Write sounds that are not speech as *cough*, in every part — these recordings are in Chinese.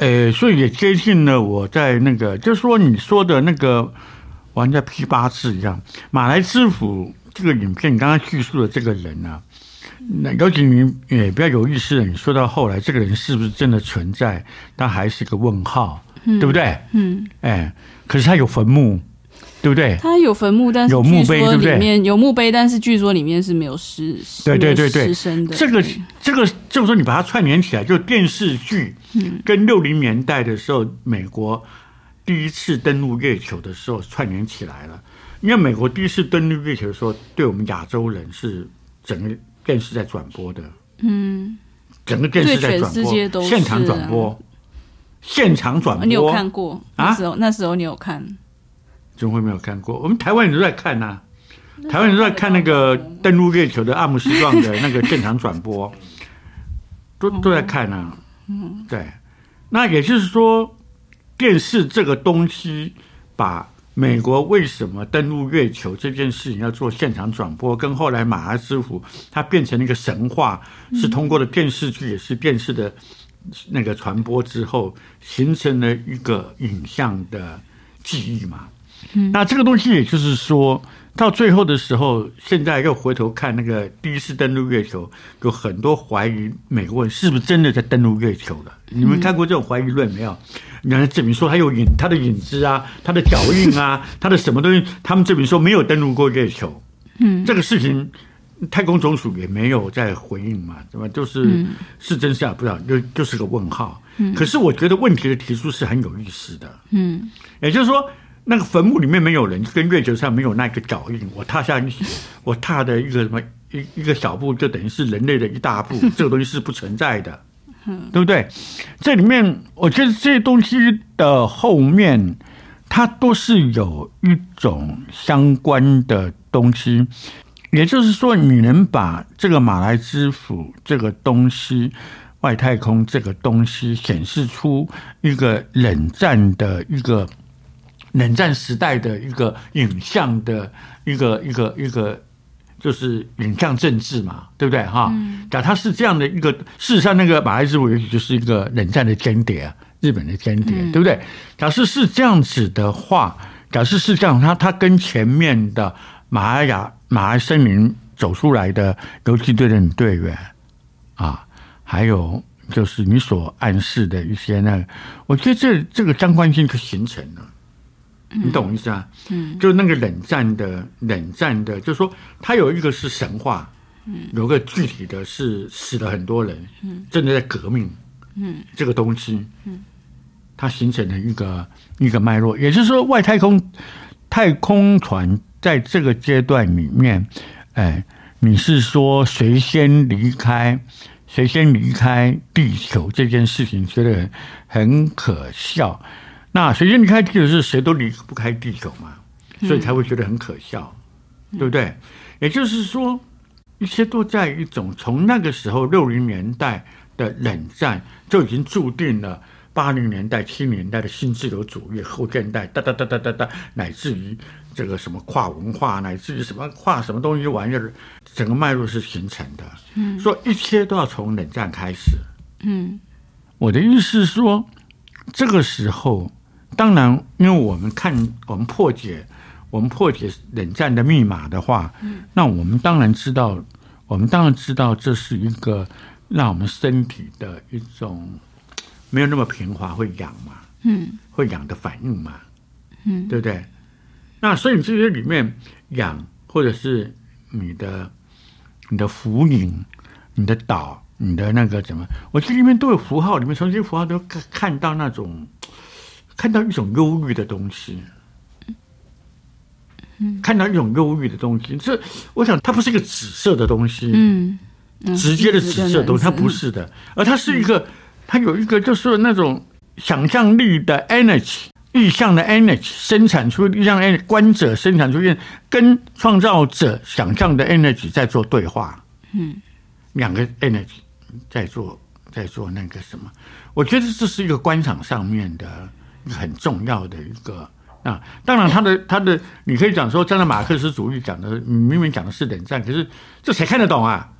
呃，所以也接近了我在那个，就是说你说的那个，玩家批八字一样，马来知府这个影片，你刚刚叙述的这个人呢、啊，那尤其你也比较有意思的，你说到后来这个人是不是真的存在，他还是个问号，嗯、对不对？嗯，哎，可是他有坟墓。对不对？它有坟墓，但是有墓碑，对不对？有墓碑，但是据说里面是没有尸，对对对对，尸身的。这个这个就是说，你把它串联起来，就电视剧跟六零年代的时候，美国第一次登陆月球的时候串联起来了。因为美国第一次登陆月球的时候，对我们亚洲人是整个电视在转播的，嗯，整个电视在转播，现场转播，现场转播，你有看过？那时候那时候你有看？怎么会没有看过？我们台湾人都在看呐、啊，台湾人都在看那个登陆月球的阿姆斯壮的那个现场转播，都都在看啊。嗯，对。那也就是说，电视这个东西，把美国为什么登陆月球这件事情要做现场转播，跟后来马哈之父它变成了一个神话，是通过了电视剧也是电视的那个传播之后，形成了一个影像的记忆嘛。那这个东西，也就是说，到最后的时候，现在又回头看那个第一次登陆月球，有很多怀疑美国人是不是真的在登陆月球的。你们看过这种怀疑论没有？你看证明说他有影，他的影子啊，他的脚印啊，*laughs* 他的什么东西，他们证明说没有登陆过月球。嗯，这个事情，太空总署也没有在回应嘛，对吧？就是是真是假不知道，就就是个问号。嗯，可是我觉得问题的提出是很有意思的。嗯，也就是说。那个坟墓里面没有人，跟月球上没有那个脚印。我踏下，我踏的一个什么一一个小步，就等于是人类的一大步。*laughs* 这个东西是不存在的，对不对？这里面，我觉得这些东西的后面，它都是有一种相关的东西。也就是说，你能把这个马来之府这个东西、外太空这个东西，显示出一个冷战的一个。冷战时代的一个影像的一个一个一个，就是影像政治嘛，对不对哈？假他是这样的一个，事实上那个马来之父也许就是一个冷战的间谍啊，日本的间谍，对不对？假设是这样子的话，假设是这样，他他跟前面的马来亚马来森林走出来的游击队的女队员啊，还有就是你所暗示的一些那个，我觉得这这个相关性就形成了。你懂我意思啊？嗯，就那个冷战的冷战的，就是说，它有一个是神话，嗯，有个具体的是死了很多人，嗯，真的在革命，嗯，这个东西，嗯，它形成了一个一个脉络，也就是说，外太空太空船在这个阶段里面，哎，你是说谁先离开，谁先离开地球这件事情，觉得很可笑。那谁先离开地球是谁都离不开地球嘛，所以才会觉得很可笑，嗯、对不对？也就是说，一切都在一种从那个时候六零年代的冷战就已经注定了八零年代、七零年代的新自由主义、后现代哒哒哒哒哒哒，乃至于这个什么跨文化，乃至于什么跨什么东西玩意儿，整个脉络是形成的。嗯，说一切都要从冷战开始。嗯，我的意思是说，这个时候。当然，因为我们看我们破解我们破解冷战的密码的话，嗯，那我们当然知道，我们当然知道这是一个让我们身体的一种没有那么平滑会痒嘛，嗯，会痒的反应嘛，嗯，对不对？那所以这些里面痒，或者是你的你的符影、你的岛、你的那个怎么，我这里面都有符号，里面从这些符号都看看到那种。看到一种忧郁的东西，嗯，看到一种忧郁的东西，这我想它不是一个紫色的东西，嗯，直接的紫色的东西，它不是的，而它是一个，它有一个就是那种想象力的 energy，意象的 energy，生产出意象 energy，观者生产出现跟创造者想象的 energy 在做对话，嗯，两个 energy 在做在做那个什么，我觉得这是一个观赏上面的。很重要的一个啊，当然他的他的，你可以讲说，站在马克思主义讲的，明明讲的是冷战，可是这谁看得懂啊？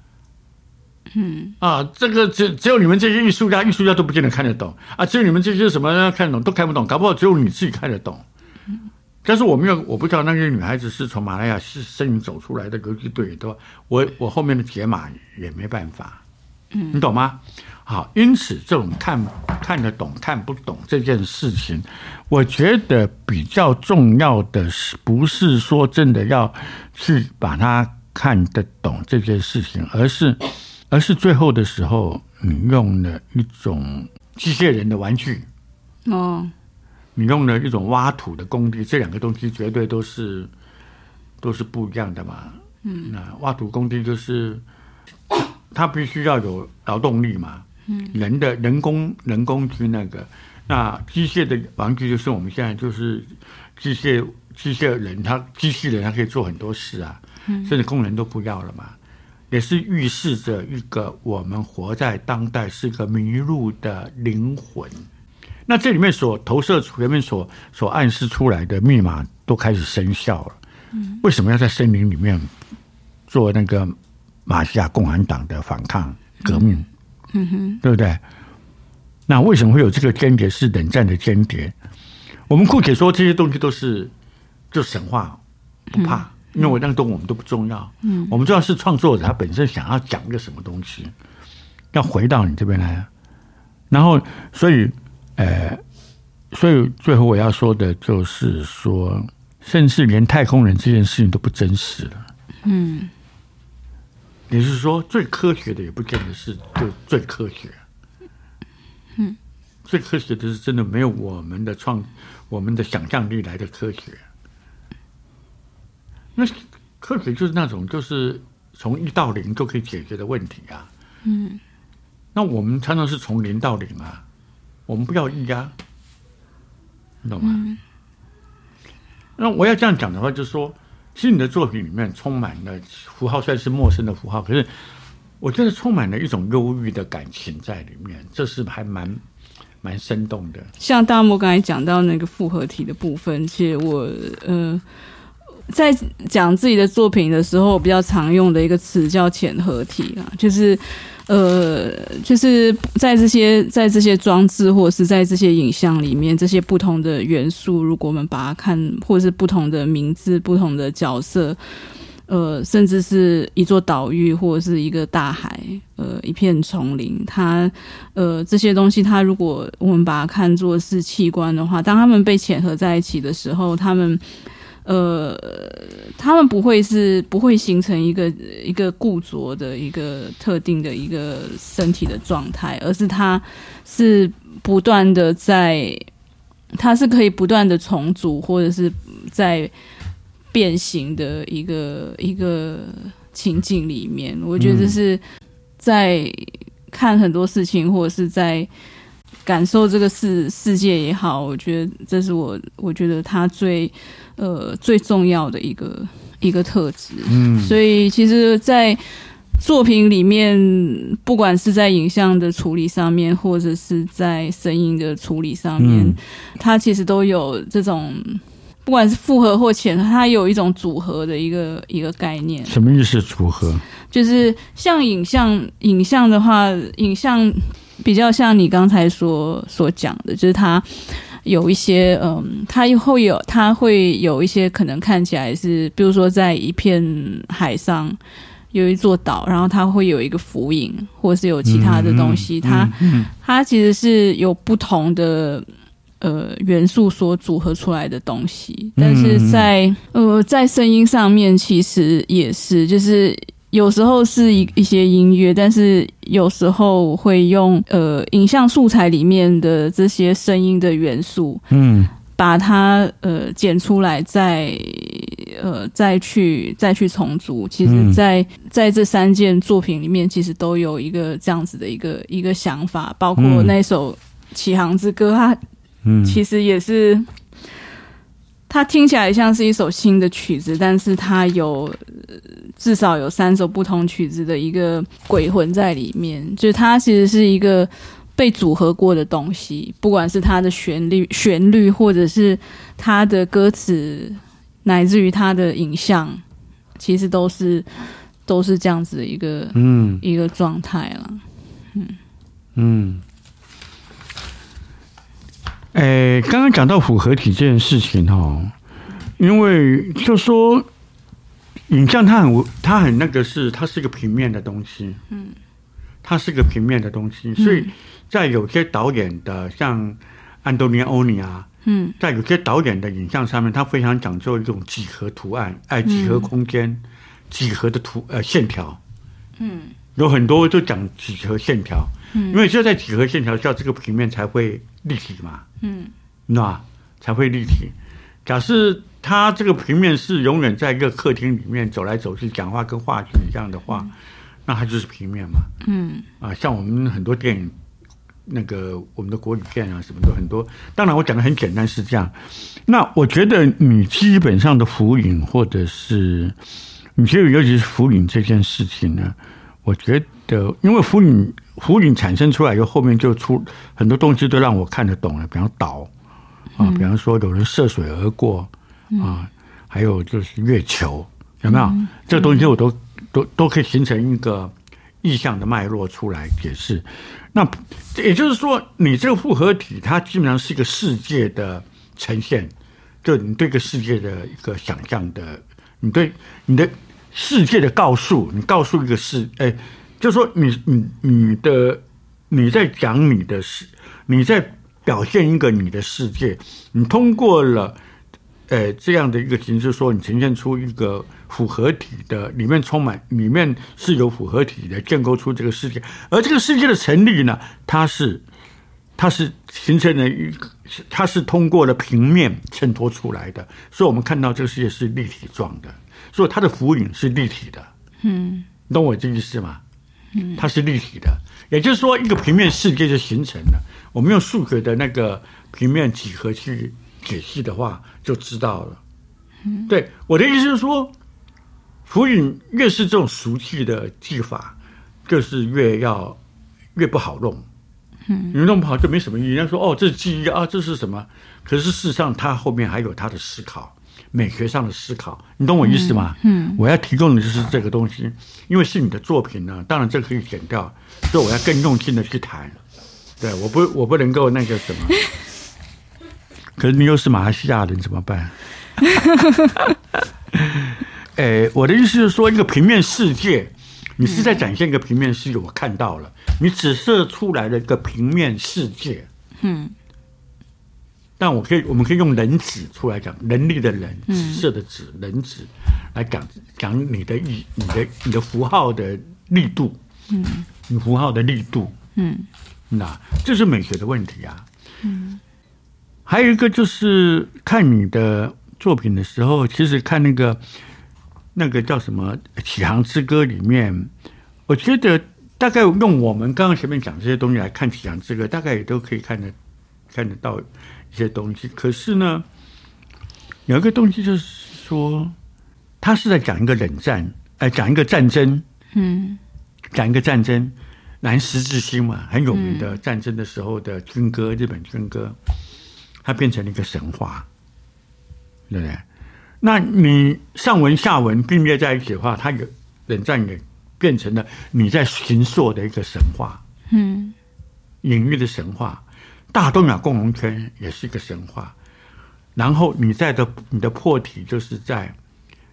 嗯啊，这个只只有你们这些艺术家，艺术家都不见得看得懂啊，只有你们这些什么看得懂都看不懂，搞不好只有你自己看得懂。但是我没有，我不知道那些女孩子是从马来亚是森林走出来的游击队，对吧？我我后面的解码也没办法，嗯，你懂吗？好，因此这种看看得懂看不懂这件事情，我觉得比较重要的是，不是说真的要去把它看得懂这件事情，而是而是最后的时候，你用了一种机械人的玩具，哦，你用了一种挖土的工具，这两个东西绝对都是都是不一样的嘛。嗯，那挖土工地就是它必须要有劳动力嘛。人的人工人工去那个，那机械的玩具就是我们现在就是机械机械人，他机器人他可以做很多事啊，甚至工人都不要了嘛，也是预示着一个我们活在当代是个迷路的灵魂。那这里面所投射出、里面所所暗示出来的密码都开始生效了。为什么要在森林里面做那个马来西亚共产党的反抗革命？嗯哼，对不对？那为什么会有这个间谍是冷战的间谍？我们姑且说这些东西都是就神话，不怕，嗯、因为我那个东西我们都不重要。嗯，我们重要是创作者他本身想要讲一个什么东西，要回到你这边来。然后，所以，呃，所以最后我要说的就是说，甚至连太空人这件事情都不真实了。嗯。也就是说，最科学的也不见得是就最科学。嗯，最科学的是真的没有我们的创、我们的想象力来的科学。那科学就是那种，就是从一到零都可以解决的问题啊。嗯，那我们常常是从零到零啊，我们不要一啊，你懂吗？嗯，那我要这样讲的话，就是说。其实你的作品里面充满了符号，虽然是陌生的符号，可是我觉得充满了一种忧郁的感情在里面，这是还蛮蛮生动的。像大漠刚才讲到那个复合体的部分，其实我呃在讲自己的作品的时候，比较常用的一个词叫嵌合体啊，就是。呃，就是在这些在这些装置或者是在这些影像里面，这些不同的元素，如果我们把它看，或者是不同的名字、不同的角色，呃，甚至是一座岛屿或者是一个大海，呃，一片丛林，它呃这些东西，它如果我们把它看作是器官的话，当它们被潜合在一起的时候，它们。呃，他们不会是不会形成一个一个固着的一个特定的一个身体的状态，而是它是不断的在，它是可以不断的重组或者是在变形的一个一个情境里面。我觉得这是在看很多事情，或者是在感受这个世世界也好，我觉得这是我我觉得他最。呃，最重要的一个一个特质，嗯，所以其实，在作品里面，不管是在影像的处理上面，或者是在声音的处理上面，嗯，它其实都有这种，不管是复合或嵌合，它有一种组合的一个一个概念。什么意思？组合？就是像影像，影像的话，影像比较像你刚才所所讲的，就是它。有一些嗯，它会有，它会有一些可能看起来是，比如说在一片海上有一座岛，然后它会有一个浮影，或是有其他的东西，它它其实是有不同的呃元素所组合出来的东西，但是在呃在声音上面其实也是，就是。有时候是一一些音乐，但是有时候会用呃影像素材里面的这些声音的元素，嗯，把它呃剪出来再，再呃再去再去重组。其实在，在在这三件作品里面，其实都有一个这样子的一个一个想法，包括那首《启航之歌》，它嗯，其实也是。它听起来像是一首新的曲子，但是它有至少有三首不同曲子的一个鬼魂在里面，就是它其实是一个被组合过的东西，不管是它的旋律、旋律，或者是它的歌词，乃至于它的影像，其实都是都是这样子的一个嗯一个状态了。嗯嗯。哎，刚刚讲到复合体这件事情哈，因为就说影像它很它很那个是它是个平面的东西，嗯，它是个平面的东西，所以在有些导演的像安东尼欧尼啊，嗯，在有些导演的影像上面，他非常讲究一种几何图案，哎，几何空间，几何的图呃线条，嗯，有很多就讲几何线条，嗯，因为就在几何线条下，这个平面才会立体嘛。嗯，那才会立体。假设他这个平面是永远在一个客厅里面走来走去，讲话跟话剧一样的话，嗯、那它就是平面嘛。嗯，啊，像我们很多电影，那个我们的国语片啊，什么都很多。当然，我讲的很简单是这样。那我觉得你基本上的浮影，或者是你觉得尤其是浮影这件事情呢，我觉得因为浮影。浮影产生出来以后，后面就出很多东西都让我看得懂了，比方岛啊，比方说有人涉水而过啊，还有就是月球，有没有？这个东西我都都都可以形成一个意象的脉络出来解释。那也就是说，你这个复合体，它基本上是一个世界的呈现，就你对一个世界的一个想象的，你对你的世界的告诉，你告诉一个世，哎。就是说你，你你你的你在讲你的世，你在表现一个你的世界，你通过了，呃，这样的一个形式，说你呈现出一个复合体的，里面充满，里面是有复合体的，建构出这个世界。而这个世界的成立呢，它是它是形成了一个，它是通过了平面衬托出来的，所以我们看到这个世界是立体状的，所以它的浮影是立体的。嗯，你懂我这意思吗？嗯它是立体的，也就是说，一个平面世界就形成了。我们用数学的那个平面几何去解析的话，就知道了。对，我的意思是说，浮影越是这种俗气的技法，就是越要越不好弄。嗯，你弄不好就没什么意义。人家说哦，这是记忆啊，这是什么？可是事实上，它后面还有它的思考。美学上的思考，你懂我意思吗？嗯，嗯，我要提供的就是这个东西，因为是你的作品呢，当然这个可以剪掉，所以我要更用心的去谈。对，我不，我不能够那个什么。可是你又是马来西亚人，怎么办？*laughs* 哎，我的意思是说，一个平面世界，你是在展现一个平面世界，我看到了，你只射出来的一个平面世界，嗯。但我可以，我们可以用人子出来讲，能力的人，紫色的紫，人子来讲讲你的意，你的你的符号的力度，嗯，你符号的力度，嗯，那这是美学的问题啊，嗯，还有一个就是看你的作品的时候，其实看那个那个叫什么《启航之歌》里面，我觉得大概用我们刚刚前面讲这些东西来看《启航之歌》，大概也都可以看得看得到。一些东西，可是呢，有一个东西就是说，他是在讲一个冷战，哎、呃，讲一个战争，嗯，讲一个战争，南十字星嘛，很有名的战争的时候的军歌，嗯、日本军歌，它变成了一个神话，对不对？那你上文下文并列在一起的话，它有冷战也变成了你在行塑的一个神话，嗯，隐喻的神话。大东亚共荣圈也是一个神话，然后你在的你的破题就是在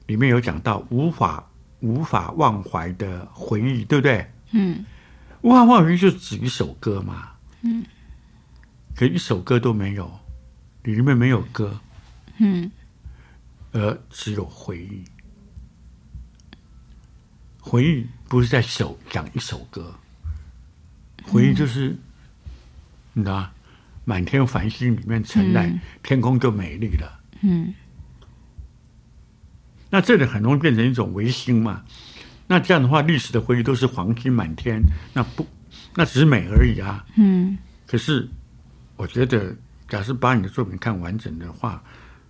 里面有讲到无法无法忘怀的回忆，对不对？嗯，无法忘怀就指一首歌嘛。嗯，可一首歌都没有，里面没有歌。嗯，而只有回忆。回忆不是在首讲一首歌，回忆就是，你知道。满天繁星里面承载，嗯、天空就美丽了。嗯，那这里很容易变成一种唯心嘛。那这样的话，历史的回忆都是黄金满天，那不，那只是美而已啊。嗯。可是，我觉得，假设把你的作品看完整的话，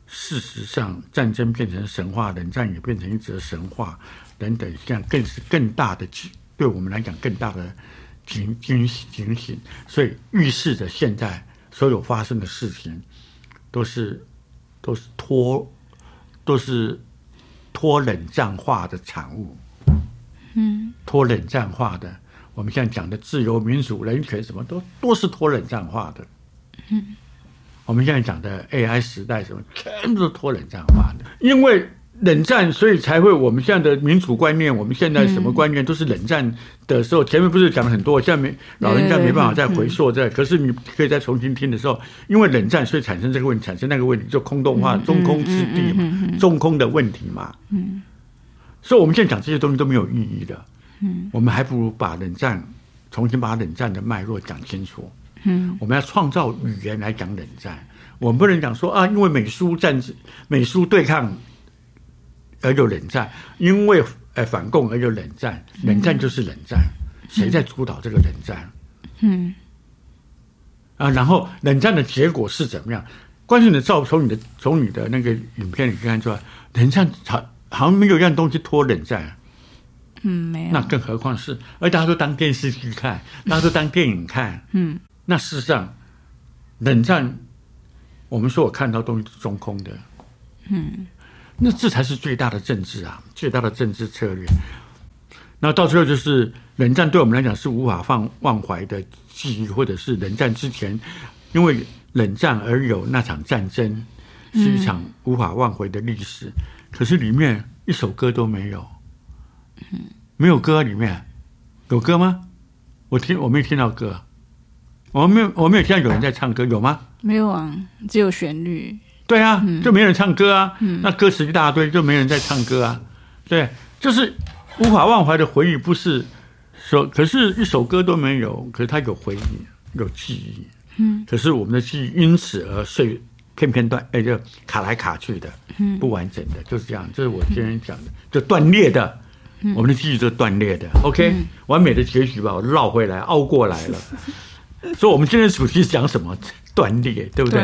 事实上，战争变成神话，冷战也变成一则神话，等等，这样更是更大的，对我们来讲更大的警警警醒，所以预示着现在。所有发生的事情，都是都是脱都是脱冷战化的产物。嗯，脱冷战化的。我们现在讲的自由、民主、人权，什么都都是脱冷战化的。嗯，我们现在讲的 AI 时代，什么 *laughs* 全部都是脱冷战化的。因为冷战，所以才会我们现在的民主观念，我们现在什么观念都是冷战的时候。前面不是讲了很多，现在没老人家没办法再回溯这。可是你可以再重新听的时候，因为冷战，所以产生这个问题，产生那个问题，就空洞化、中空之地嘛，中空的问题嘛。嗯，所以我们现在讲这些东西都没有意义的。嗯，我们还不如把冷战重新把冷战的脉络讲清楚。嗯，我们要创造语言来讲冷战。我们不能讲说啊，因为美苏战争、美苏对抗而有冷战，因为呃反共而有冷战。冷战就是冷战，谁在主导这个冷战？嗯，啊，然后冷战的结果是怎么样？关键的照从你的从你的那个影片里看出来，冷战好好像没有一样东西拖冷战。嗯，没有。那更何况是，而大家都当电视剧看，大家都当电影看。嗯，那事实上，冷战，我们说我看到东西是中空的。嗯，那这才是最大的政治啊，最大的政治策略。那到最后就是冷战，对我们来讲是无法放忘怀的记忆，或者是冷战之前，因为冷战而有那场战争，是一场无法忘怀的历史。嗯，可是里面一首歌都没有。嗯，没有歌里面，有歌吗？我听我没听到歌，我没有我没有听到有人在唱歌，有吗？没有啊，只有旋律。对啊，嗯、就没人唱歌啊。嗯、那歌词一大堆，就没人在唱歌啊。对，就是无法忘怀的回忆，不是说，可是一首歌都没有，可是它有回忆，有记忆。嗯，可是我们的记忆因此而碎片片段，哎，就卡来卡去的，嗯，不完整的，就是这样。这是我今天讲的，就断裂的。我们的记忆就断裂的，OK，嗯、完美的结局吧，我绕回来，熬过来了。*laughs* 所以，我们今天主题讲什么？断裂，对不？对